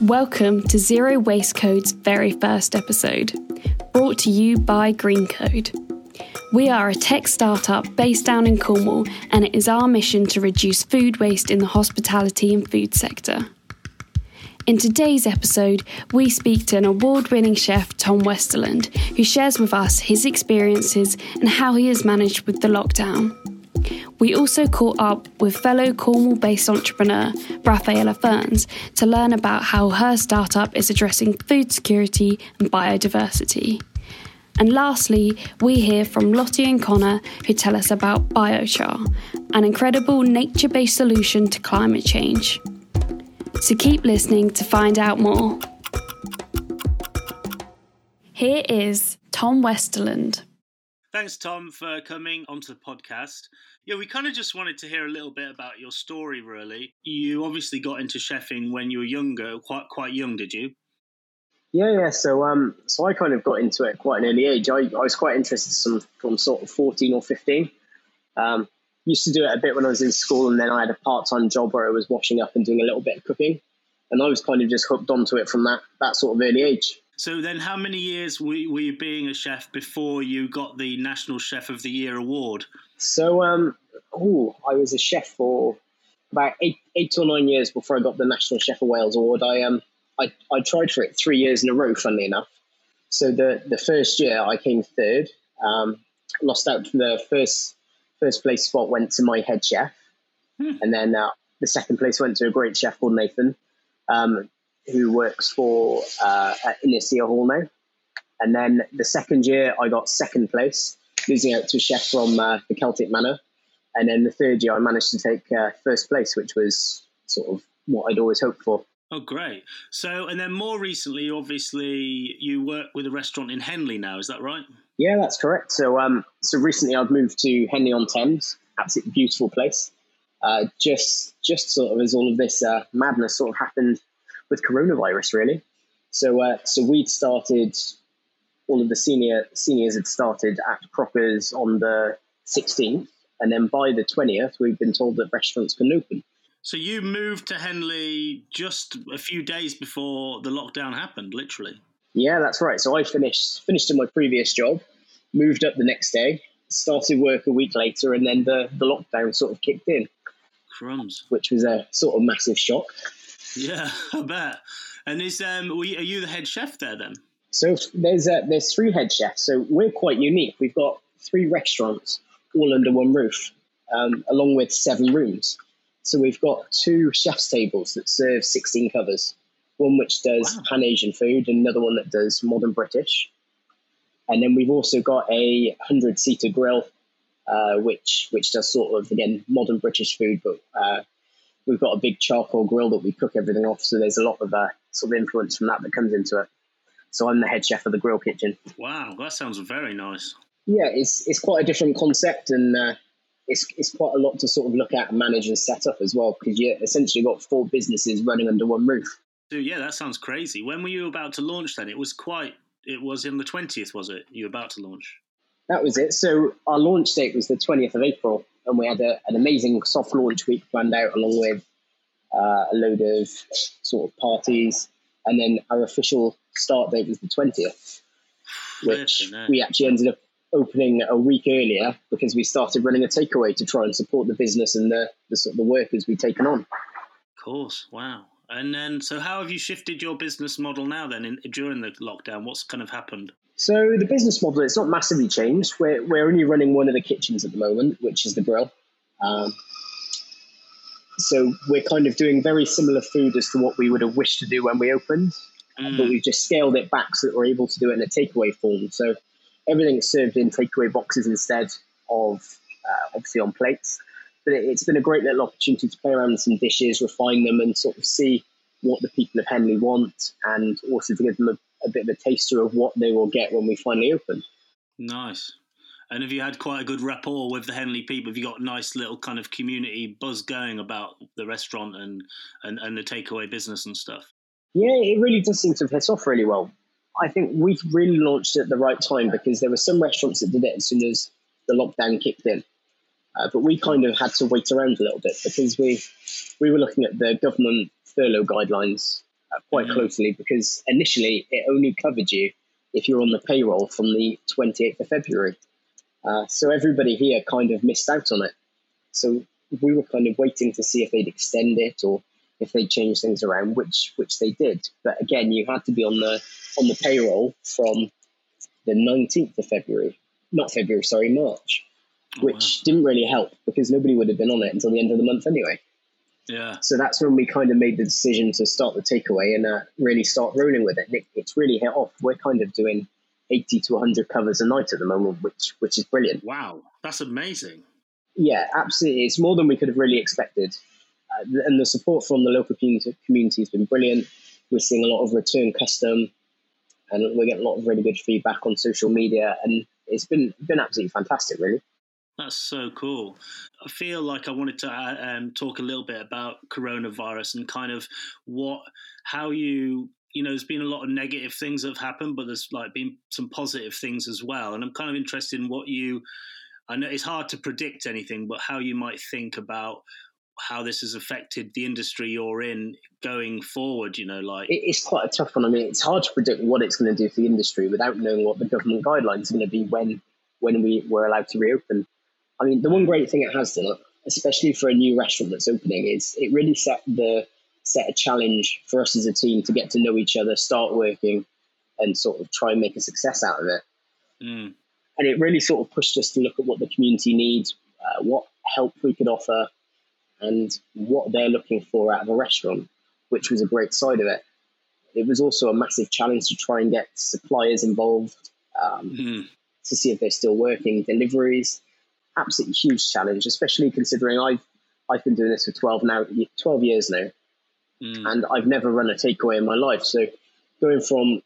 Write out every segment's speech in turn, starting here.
Welcome to Zero Waste Code's very first episode, brought to you by Green Code. We are a tech startup based down in Cornwall, and it is our mission to reduce food waste in the hospitality and food sector. In today's episode, we speak to an award winning chef, Tom Westerland, who shares with us his experiences and how he has managed with the lockdown. We also caught up with fellow Cornwall based entrepreneur Rafaela Ferns to learn about how her startup is addressing food security and biodiversity. And lastly, we hear from Lottie and Connor who tell us about biochar, an incredible nature based solution to climate change. So keep listening to find out more. Here is Tom Westerland. Thanks, Tom, for coming onto the podcast. Yeah, we kind of just wanted to hear a little bit about your story, really. You obviously got into chefing when you were younger, quite quite young, did you? Yeah, yeah. So, um, so I kind of got into it quite an early age. I, I was quite interested from, from sort of fourteen or fifteen. Um, used to do it a bit when I was in school, and then I had a part time job where I was washing up and doing a little bit of cooking, and I was kind of just hooked onto it from that that sort of early age. So then, how many years were, were you being a chef before you got the National Chef of the Year award? So, um, oh, I was a chef for about eight, eight or nine years before I got the National Chef of Wales award. I um, I, I tried for it three years in a row, funnily enough. So the the first year I came third, um, lost out from the first first place spot went to my head chef, hmm. and then uh, the second place went to a great chef called Nathan. Um, who works for uh, at Ynyshir Hall now. And then the second year, I got second place, losing out to a chef from uh, the Celtic Manor. And then the third year, I managed to take uh, first place, which was sort of what I'd always hoped for. Oh, great. So, and then more recently, obviously, you work with a restaurant in Henley now, is that right? Yeah, that's correct. So, um, so recently I've moved to Henley on Thames, absolutely beautiful place. Uh, just, just sort of as all of this uh, madness sort of happened with coronavirus, really. So, uh, so we'd started, all of the senior seniors had started at Crockers on the 16th, and then by the 20th, we've been told that restaurants can open. So you moved to Henley just a few days before the lockdown happened, literally. Yeah, that's right. So I finished finished in my previous job, moved up the next day, started work a week later, and then the, the lockdown sort of kicked in. Crumbs. Which was a sort of massive shock. Yeah, I bet. And is um, are you the head chef there then? So there's uh, there's three head chefs. So we're quite unique. We've got three restaurants all under one roof, um, along with seven rooms. So we've got two chef's tables that serve 16 covers. One which does wow. Pan Asian food, and another one that does modern British. And then we've also got a hundred seater grill, uh, which which does sort of again modern British food, but uh, we've got a big charcoal grill that we cook everything off. So there's a lot of uh, sort of influence from that that comes into it. So I'm the head chef of the grill kitchen. Wow, that sounds very nice. Yeah, it's it's quite a different concept, and uh, it's it's quite a lot to sort of look at and manage and set up as well because you essentially got four businesses running under one roof. So yeah, that sounds crazy. When were you about to launch? Then it was quite. It was in the twentieth, was it? You were about to launch. That was it. So our launch date was the twentieth of April, and we had a, an amazing soft launch week planned out along with uh, a load of sort of parties, and then our official start date was the twentieth, which we actually ended up opening a week earlier because we started running a takeaway to try and support the business and the, the sort of the workers we've taken on. Of course, wow. And then, so how have you shifted your business model now? Then, in, during the lockdown, what's kind of happened? So the business model it's not massively changed. We're we're only running one of the kitchens at the moment, which is the grill. Um, so we're kind of doing very similar food as to what we would have wished to do when we opened, mm. but we've just scaled it back so that we're able to do it in a takeaway form. So everything's served in takeaway boxes instead of uh, obviously on plates. But it, it's been a great little opportunity to play around with some dishes, refine them, and sort of see what the people of Henley want, and also to give them a a bit of a taster of what they will get when we finally open. Nice. And have you had quite a good rapport with the Henley people? Have you got a nice little kind of community buzz going about the restaurant and, and, and the takeaway business and stuff? Yeah, it really does seem to have hit off really well. I think we've really launched it at the right time because there were some restaurants that did it as soon as the lockdown kicked in. Uh, but we kind of had to wait around a little bit because we we were looking at the government furlough guidelines uh, quite mm-hmm. closely because initially it only covered you if you're on the payroll from the 28th of February. Uh, so everybody here kind of missed out on it. So we were kind of waiting to see if they'd extend it or if they'd change things around, which which they did. But again, you had to be on the on the payroll from the 19th of February, not February, sorry, March, oh, which wow. didn't really help because nobody would have been on it until the end of the month anyway. Yeah. So that's when we kind of made the decision to start the takeaway and uh, really start rolling with it. it. It's really hit off. We're kind of doing 80 to 100 covers a night at the moment, which which is brilliant. Wow, that's amazing. Yeah, absolutely. It's more than we could have really expected. Uh, and the support from the local community has been brilliant. We're seeing a lot of return custom, and we're getting a lot of really good feedback on social media, and it's been been absolutely fantastic, really. That's so cool. I feel like I wanted to uh, um, talk a little bit about coronavirus and kind of what, how you, you know, there's been a lot of negative things that have happened, but there's like been some positive things as well. And I'm kind of interested in what you, I know it's hard to predict anything, but how you might think about how this has affected the industry you're in going forward you know like it's quite a tough one i mean it's hard to predict what it's going to do for the industry without knowing what the government guidelines are going to be when when we were allowed to reopen i mean the one great thing it has done especially for a new restaurant that's opening is it really set the set a challenge for us as a team to get to know each other start working and sort of try and make a success out of it mm. and it really sort of pushed us to look at what the community needs uh, what help we could offer and what they're looking for out of a restaurant, which was a great side of it. It was also a massive challenge to try and get suppliers involved um, mm-hmm. to see if they're still working, deliveries. Absolutely huge challenge, especially considering I've I've been doing this for twelve now, twelve years now, mm. and I've never run a takeaway in my life. So going from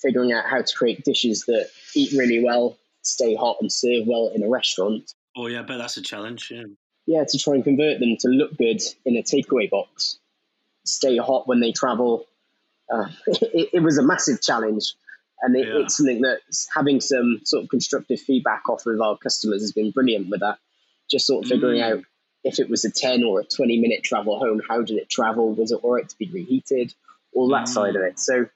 figuring out how to create dishes that eat really well, stay hot, and serve well in a restaurant. Oh yeah, but that's a challenge. Yeah yeah, to try and convert them to look good in a takeaway box, stay hot when they travel. Uh, it, it, was a massive challenge. And it, yeah. it's something that having some sort of constructive feedback off of our customers has been brilliant with that. Just sort of figuring mm. out if it was a 10 or a 20 minute travel home, how did it travel? Was it all right to be reheated? All that mm. side of it. So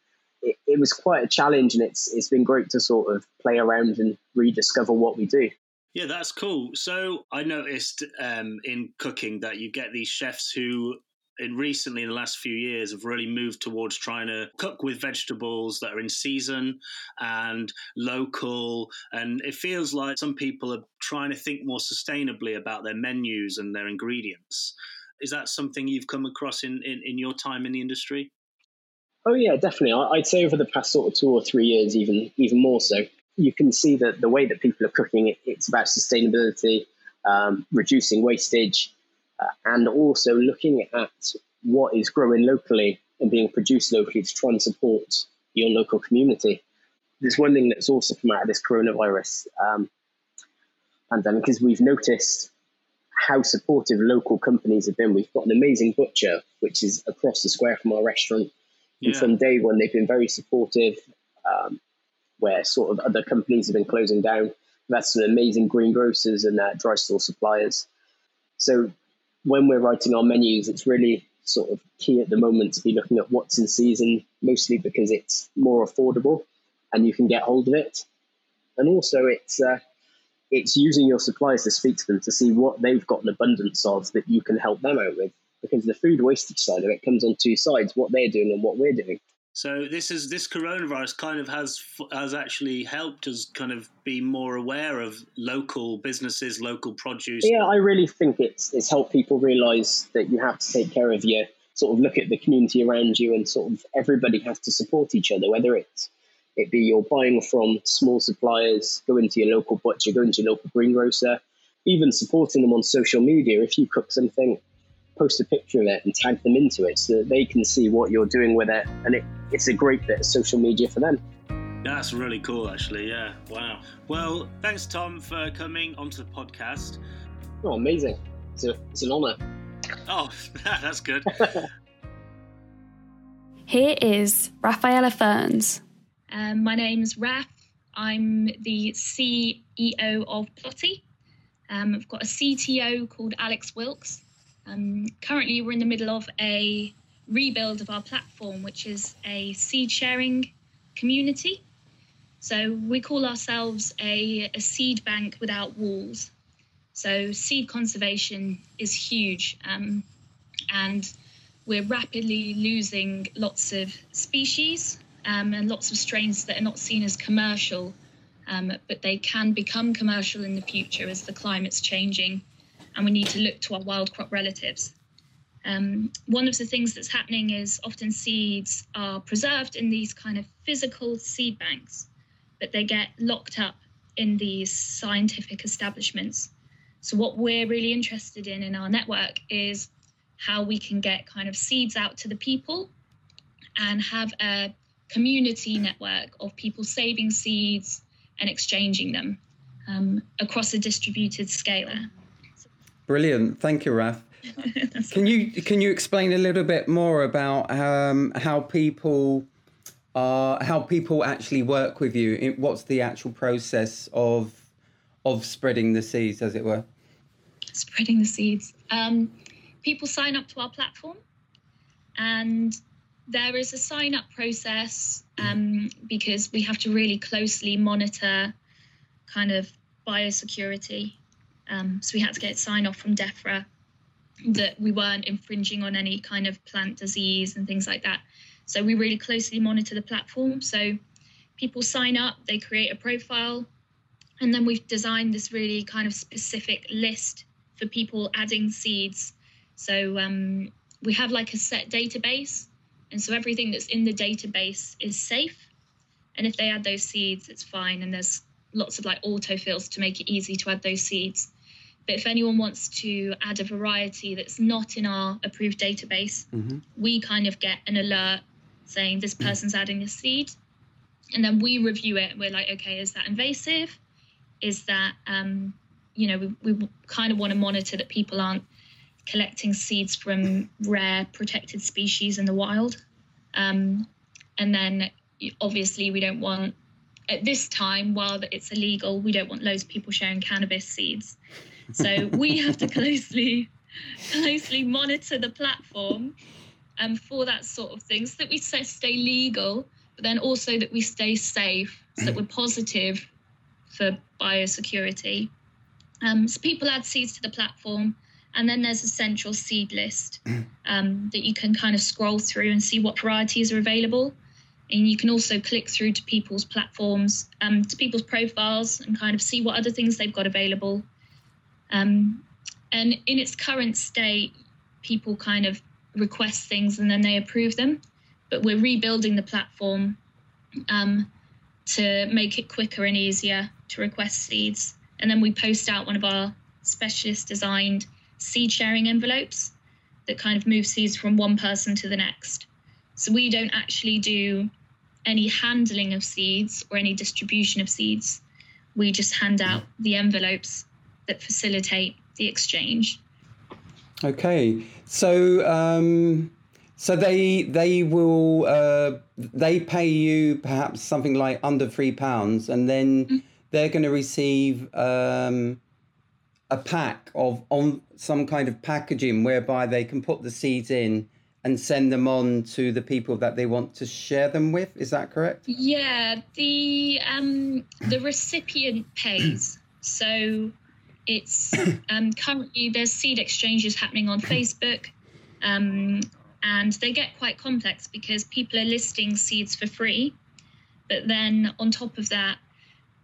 it, it was quite a challenge and it's, it's been great to sort of play around and rediscover what we do. Yeah, that's cool. So I noticed um, in cooking that you get these chefs who, in recently in the last few years, have really moved towards trying to cook with vegetables that are in season and local. And it feels like some people are trying to think more sustainably about their menus and their ingredients. Is that something you've come across in, in, in your time in the industry? Oh yeah, definitely. I'd say over the past sort of two or three years, even even more so you can see that the way that people are cooking it, it's about sustainability, um, reducing wastage, uh, and also looking at what is growing locally and being produced locally to try and support your local community. There's one thing that's also come out of this coronavirus um, pandemic is we've noticed how supportive local companies have been. We've got an amazing butcher, which is across the square from our restaurant. Yeah. And from day one, they've been very supportive. Um, where sort of other companies have been closing down. We've had some amazing greengrocers and uh, dry store suppliers. So when we're writing our menus, it's really sort of key at the moment to be looking at what's in season, mostly because it's more affordable and you can get hold of it. And also, it's uh, it's using your suppliers to speak to them to see what they've got an abundance of that you can help them out with. Because the food wastage side of it comes on two sides: what they're doing and what we're doing. So this is this coronavirus kind of has has actually helped us kind of be more aware of local businesses, local produce. Yeah, I really think it's it's helped people realise that you have to take care of your sort of look at the community around you and sort of everybody has to support each other, whether it's it be you're buying from small suppliers, going to your local butcher, going to your local greengrocer, even supporting them on social media. If you cook something, post a picture of it and tag them into it so that they can see what you're doing with it. And it, it's a great bit of social media for them. That's really cool, actually. Yeah. Wow. Well, thanks, Tom, for coming onto the podcast. Oh, amazing. It's, a, it's an honour. Oh, that's good. Here is Rafaela Ferns. Um, my name's Raf. I'm the CEO of Plotty. Um, I've got a CTO called Alex Wilkes, um, currently, we're in the middle of a rebuild of our platform, which is a seed sharing community. So we call ourselves a, a seed bank without walls. So seed conservation is huge, um, and we're rapidly losing lots of species um, and lots of strains that are not seen as commercial, um, but they can become commercial in the future as the climate's changing, and we need to look to our wild crop relatives. Um, one of the things that's happening is often seeds are preserved in these kind of physical seed banks, but they get locked up in these scientific establishments. So, what we're really interested in in our network is how we can get kind of seeds out to the people and have a community network of people saving seeds and exchanging them um, across a distributed scale. Brilliant, thank you, Raf. can you can you explain a little bit more about um, how people are how people actually work with you? What's the actual process of of spreading the seeds, as it were? Spreading the seeds. Um, people sign up to our platform, and there is a sign up process um, because we have to really closely monitor kind of biosecurity. Um, so we had to get sign off from DEFRA that we weren't infringing on any kind of plant disease and things like that. So we really closely monitor the platform. So people sign up, they create a profile, and then we've designed this really kind of specific list for people adding seeds. So um, we have like a set database, and so everything that's in the database is safe. And if they add those seeds, it's fine. And there's lots of like autofills to make it easy to add those seeds. But if anyone wants to add a variety that's not in our approved database, mm-hmm. we kind of get an alert saying this person's adding a seed. And then we review it. We're like, okay, is that invasive? Is that, um, you know, we, we kind of want to monitor that people aren't collecting seeds from rare protected species in the wild. Um, and then obviously, we don't want, at this time, while it's illegal, we don't want loads of people sharing cannabis seeds. So we have to closely closely monitor the platform um, for that sort of thing so that we stay legal, but then also that we stay safe, so that we're positive for biosecurity. Um, so people add seeds to the platform, and then there's a central seed list um, that you can kind of scroll through and see what varieties are available. And you can also click through to people's platforms, um, to people's profiles, and kind of see what other things they've got available. Um, and in its current state, people kind of request things and then they approve them. But we're rebuilding the platform um, to make it quicker and easier to request seeds. And then we post out one of our specialist designed seed sharing envelopes that kind of move seeds from one person to the next. So we don't actually do any handling of seeds or any distribution of seeds. We just hand out the envelopes that facilitate the exchange. Okay, so um, so they they will uh, they pay you perhaps something like under three pounds, and then mm. they're going to receive um, a pack of on some kind of packaging whereby they can put the seeds in and send them on to the people that they want to share them with. Is that correct? Yeah, the um, the recipient pays. So it's um, currently there's seed exchanges happening on Facebook, um, and they get quite complex because people are listing seeds for free, but then on top of that,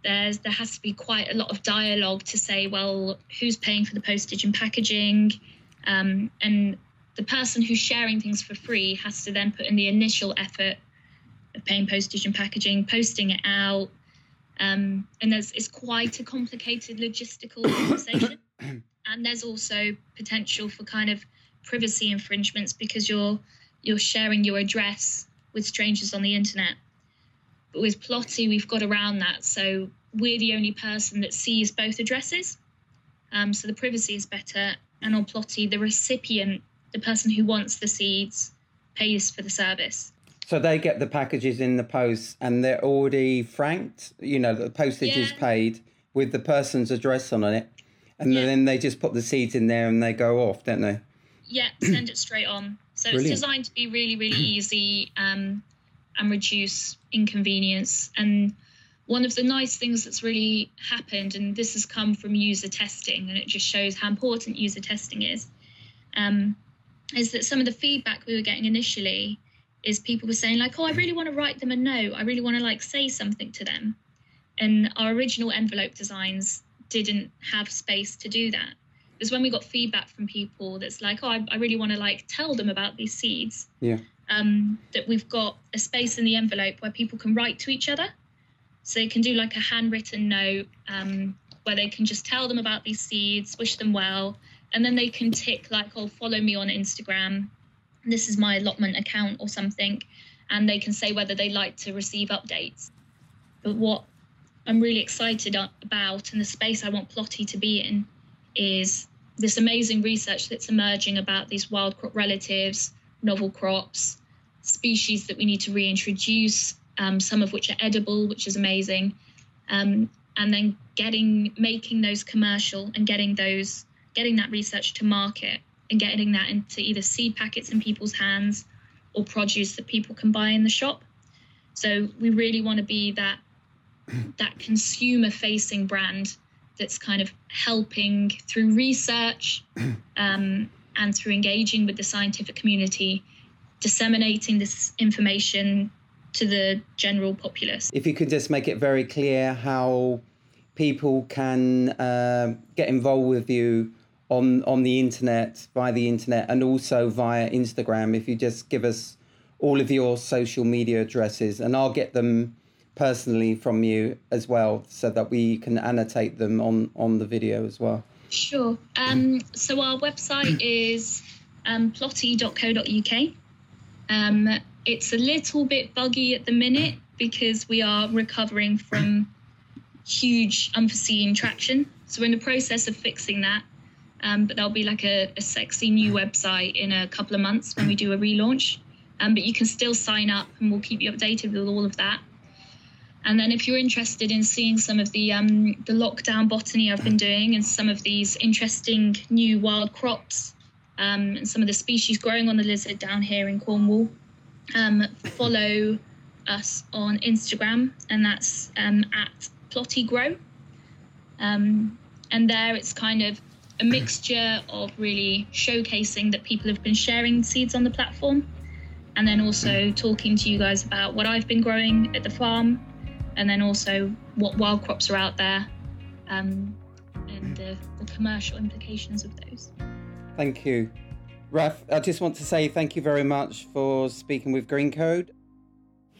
there's there has to be quite a lot of dialogue to say, well, who's paying for the postage and packaging, um, and the person who's sharing things for free has to then put in the initial effort of paying postage and packaging, posting it out, um, and there's it's quite a complicated logistical conversation. and there's also potential for kind of privacy infringements because you're you're sharing your address with strangers on the internet. But with Plotty, we've got around that. So we're the only person that sees both addresses. Um, so the privacy is better. And on Plotty, the recipient, the person who wants the seeds, pays for the service. So they get the packages in the post and they're already franked, you know, the postage yeah. is paid with the person's address on it. And yeah. then they just put the seeds in there and they go off, don't they? Yeah, send it straight on. So Brilliant. it's designed to be really, really easy um, and reduce inconvenience. And one of the nice things that's really happened, and this has come from user testing, and it just shows how important user testing is, um, is that some of the feedback we were getting initially is people were saying like, "Oh, I really want to write them a note. I really want to like say something to them," and our original envelope designs didn't have space to do that. Because when we got feedback from people that's like, "Oh, I, I really want to like tell them about these seeds," yeah, um, that we've got a space in the envelope where people can write to each other, so they can do like a handwritten note um, where they can just tell them about these seeds, wish them well, and then they can tick like, "Oh, follow me on Instagram." This is my allotment account or something, and they can say whether they like to receive updates. But what I'm really excited about and the space I want Plotty to be in is this amazing research that's emerging about these wild crop relatives, novel crops, species that we need to reintroduce, um, some of which are edible, which is amazing, um, and then getting making those commercial and getting those getting that research to market and getting that into either seed packets in people's hands or produce that people can buy in the shop. So we really want to be that that consumer facing brand that's kind of helping through research um, and through engaging with the scientific community, disseminating this information to the general populace. If you could just make it very clear how people can uh, get involved with you on on the internet via the internet and also via Instagram. If you just give us all of your social media addresses, and I'll get them personally from you as well, so that we can annotate them on on the video as well. Sure. Um, so our website is um, plotty.co.uk. Um, it's a little bit buggy at the minute because we are recovering from huge unforeseen traction. So we're in the process of fixing that. Um, but there'll be like a, a, sexy new website in a couple of months when we do a relaunch. Um, but you can still sign up and we'll keep you updated with all of that. And then if you're interested in seeing some of the um, the lockdown botany I've been doing and some of these interesting new wild crops um, and some of the species growing on the lizard down here in Cornwall, um, follow us on Instagram and that's um, at Plotty Grow. Um, and there it's kind of a mixture of really showcasing that people have been sharing seeds on the platform and then also talking to you guys about what I've been growing at the farm and then also what wild crops are out there um, and the, the commercial implications of those. Thank you. Raf, I just want to say thank you very much for speaking with Green Code.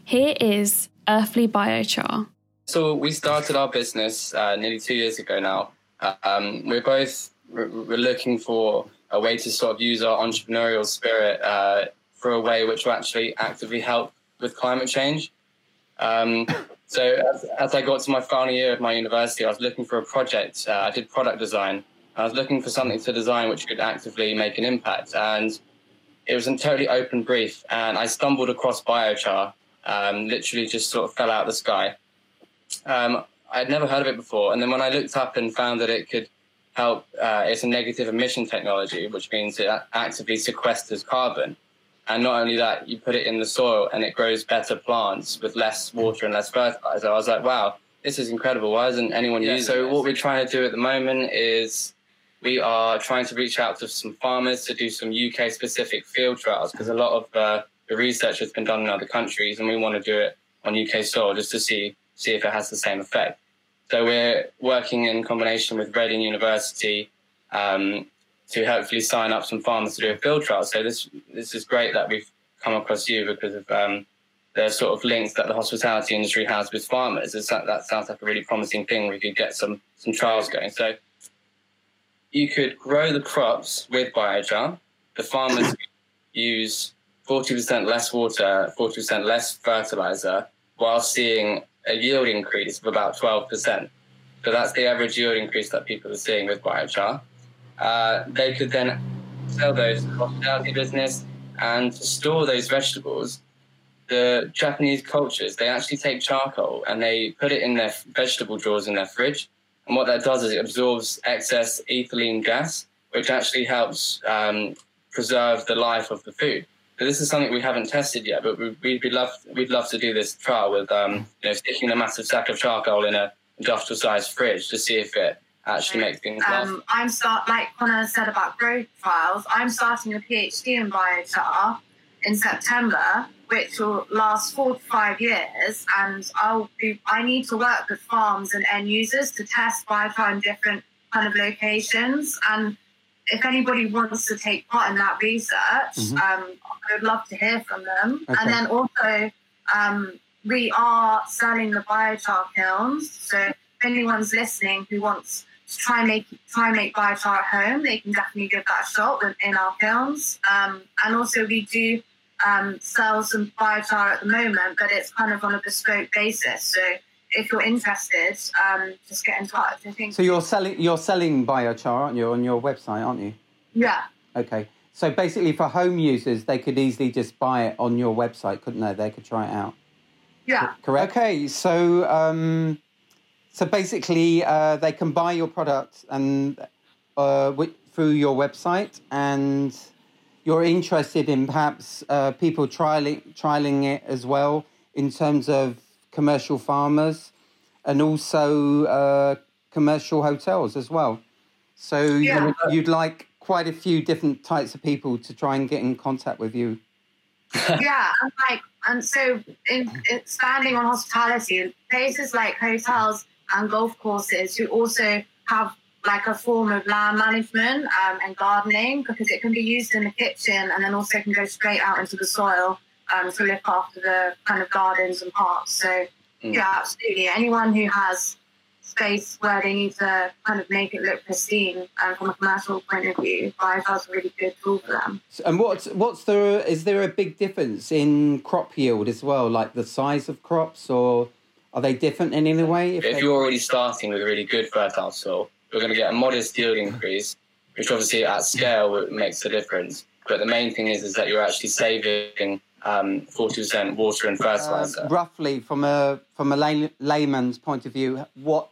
Here is Earthly Biochar. So we started our business uh, nearly two years ago now. Um, we're both we're looking for a way to sort of use our entrepreneurial spirit uh, for a way which will actually actively help with climate change. Um, so as, as, I got to my final year of my university, I was looking for a project. Uh, I did product design. I was looking for something to design which could actively make an impact, and it was a totally open brief. And I stumbled across biochar, um, literally just sort of fell out of the sky. Um, I'd never heard of it before, and then when I looked up and found that it could help. Uh, it's a negative emission technology, which means it actively sequesters carbon. And not only that, you put it in the soil and it grows better plants with less water and less fertilizer. I was like, wow, this is incredible. Why isn't anyone yeah, using So, what we're trying to do at the moment is we are trying to reach out to some farmers to do some UK specific field trials because a lot of uh, the research has been done in other countries and we want to do it on UK soil just to see see if it has the same effect. So we're working in combination with Reading University um, to hopefully sign up some farmers to do a field trial. So this this is great that we've come across you because of um, the sort of links that the hospitality industry has with farmers. It's, that sounds like a really promising thing. We could get some some trials going. So you could grow the crops with biochar. The farmers use 40% less water, 40% less fertilizer, while seeing a yield increase of about 12%. So that's the average yield increase that people are seeing with biochar. Uh, they could then sell those to the hospitality business and store those vegetables. The Japanese cultures, they actually take charcoal and they put it in their vegetable drawers in their fridge. And what that does is it absorbs excess ethylene gas, which actually helps um, preserve the life of the food. This is something we haven't tested yet, but we, we'd, love we'd love to do this trial with um, you know sticking a massive sack of charcoal in a industrial sized fridge to see if it actually makes things last. Um, I'm start like Connor said about growth trials. I'm starting a PhD in biochar in September, which will last four to five years, and I'll be. I need to work with farms and end users to test biochar in different kind of locations and if anybody wants to take part in that research, mm-hmm. um, I would love to hear from them. Okay. And then also, um, we are selling the biochar kilns. So if anyone's listening who wants to try and make try and make biochar at home, they can definitely give that a shot in our kilns. Um, and also, we do um, sell some biochar at the moment, but it's kind of on a bespoke basis. So if you're interested, um, just get in touch. I think. So you're selling you're selling biochar, aren't you, on your website, aren't you? Yeah. Okay. So basically, for home users, they could easily just buy it on your website, couldn't they? They could try it out. Yeah. Correct. Okay. So um, so basically, uh, they can buy your product and uh, through your website, and you're interested in perhaps uh, people trialing trialing it as well in terms of commercial farmers and also uh, commercial hotels as well. So yeah. you'd, you'd like quite a few different types of people to try and get in contact with you. yeah, and like, and so in, expanding on hospitality, places like hotels and golf courses who also have like a form of land management um, and gardening because it can be used in the kitchen and then also can go straight out into the soil um, to look after the kind of gardens and parks. So mm. yeah, absolutely. Anyone who has space where they need to kind of make it look pristine um, from a commercial point of view, biochar a really good tool for them. And what's what's the is there a big difference in crop yield as well, like the size of crops, or are they different in any way? If, if you're already starting with a really good fertile soil, you're going to get a modest yield increase, which obviously at scale makes a difference. But the main thing is is that you're actually saving um, 40% water and fertilizer. Uh, roughly, from a from a lay, layman's point of view, what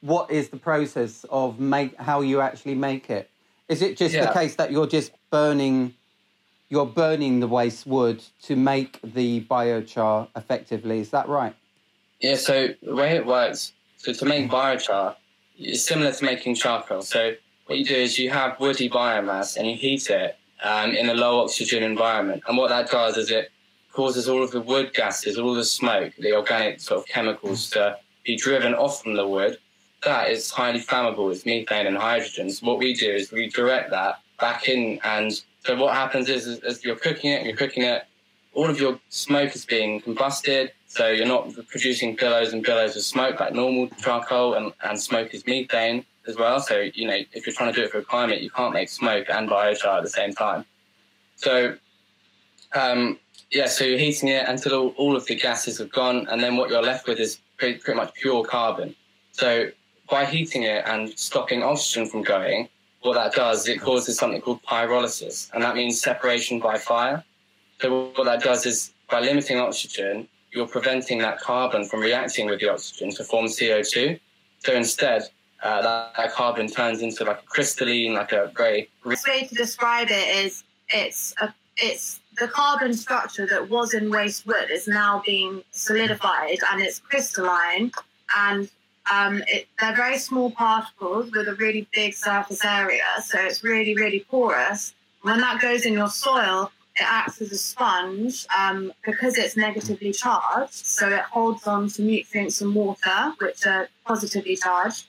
what is the process of make how you actually make it? Is it just yeah. the case that you're just burning you're burning the waste wood to make the biochar effectively? Is that right? Yeah. So the way it works, so to make biochar, it's similar to making charcoal. So what you do is you have woody biomass and you heat it um, in a low oxygen environment. And what that does is it causes all of the wood gases, all the smoke, the organic sort of chemicals to be driven off from the wood. That is highly flammable. It's methane and hydrogen. So what we do is we direct that back in. And so what happens is, is you're cooking it and you're cooking it, all of your smoke is being combusted. So you're not producing billows and billows of smoke like normal charcoal, and, and smoke is methane as well. So, you know, if you're trying to do it for climate, you can't make smoke and biochar at the same time. So, um, yeah, so you're heating it until all, all, of the gases have gone, and then what you're left with is pretty, pretty much pure carbon. So, by heating it and stopping oxygen from going, what that does is it causes something called pyrolysis, and that means separation by fire. So, what that does is by limiting oxygen, you're preventing that carbon from reacting with the oxygen to form CO2. So, instead, uh, that, that, carbon turns into like a crystalline, like a grey. The way to describe it is it's a, it's the carbon structure that was in waste wood is now being solidified and it's crystalline and um, it, they're very small particles with a really big surface area, so it's really, really porous. When that goes in your soil, it acts as a sponge um, because it's negatively charged, so it holds on to nutrients and water, which are positively charged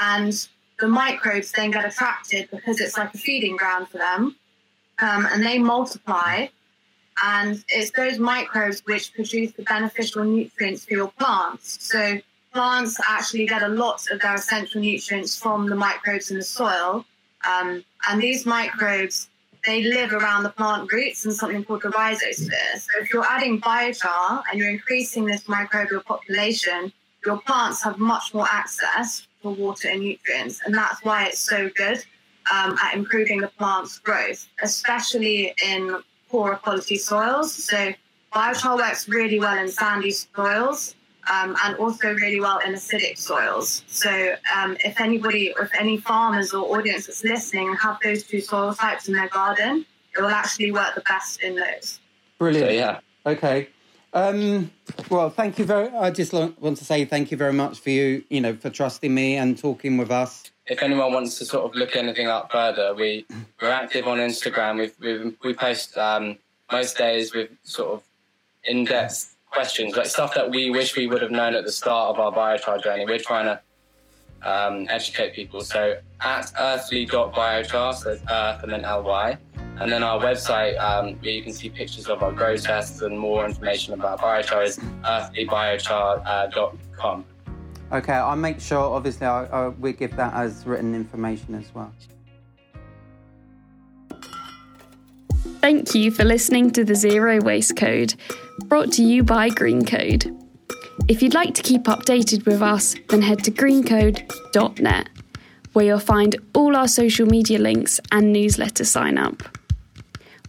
and the microbes then get attracted because it's like a feeding ground for them, um, and they multiply. And it's those microbes which produce the beneficial nutrients for your plants. So plants actually get a lot of their essential nutrients from the microbes in the soil. Um, and these microbes, they live around the plant roots in something called the rhizosphere. So if you're adding biochar and you're increasing this microbial population, your plants have much more access for water and nutrients. And that's why it's so good um, at improving the plant's growth, especially in poorer quality soils. So biochar works really well in sandy soils. Um, and also really well in acidic soils. So, um, if anybody, if any farmers or audience that's listening have those two soil types in their garden, it will actually work the best in those. Brilliant. So, yeah. Okay. Um, well, thank you very. I just want to say thank you very much for you, you know, for trusting me and talking with us. If anyone wants to sort of look anything up further, we we're active on Instagram. We've, we've we post um, most days with sort of in-depth questions, like stuff that we wish we would have known at the start of our biochar journey. We're trying to um, educate people. So at earthly.biochar, so earth and then ly. And then our website, um, where you can see pictures of our grow tests and more information about biochar is earthlybiochar.com. Okay, I'll make sure. Obviously, I, I, we give that as written information as well. Thank you for listening to the Zero Waste Code, brought to you by Green Code. If you'd like to keep updated with us, then head to greencode.net, where you'll find all our social media links and newsletter sign up.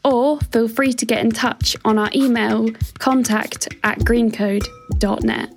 Or feel free to get in touch on our email contact at greencode.net.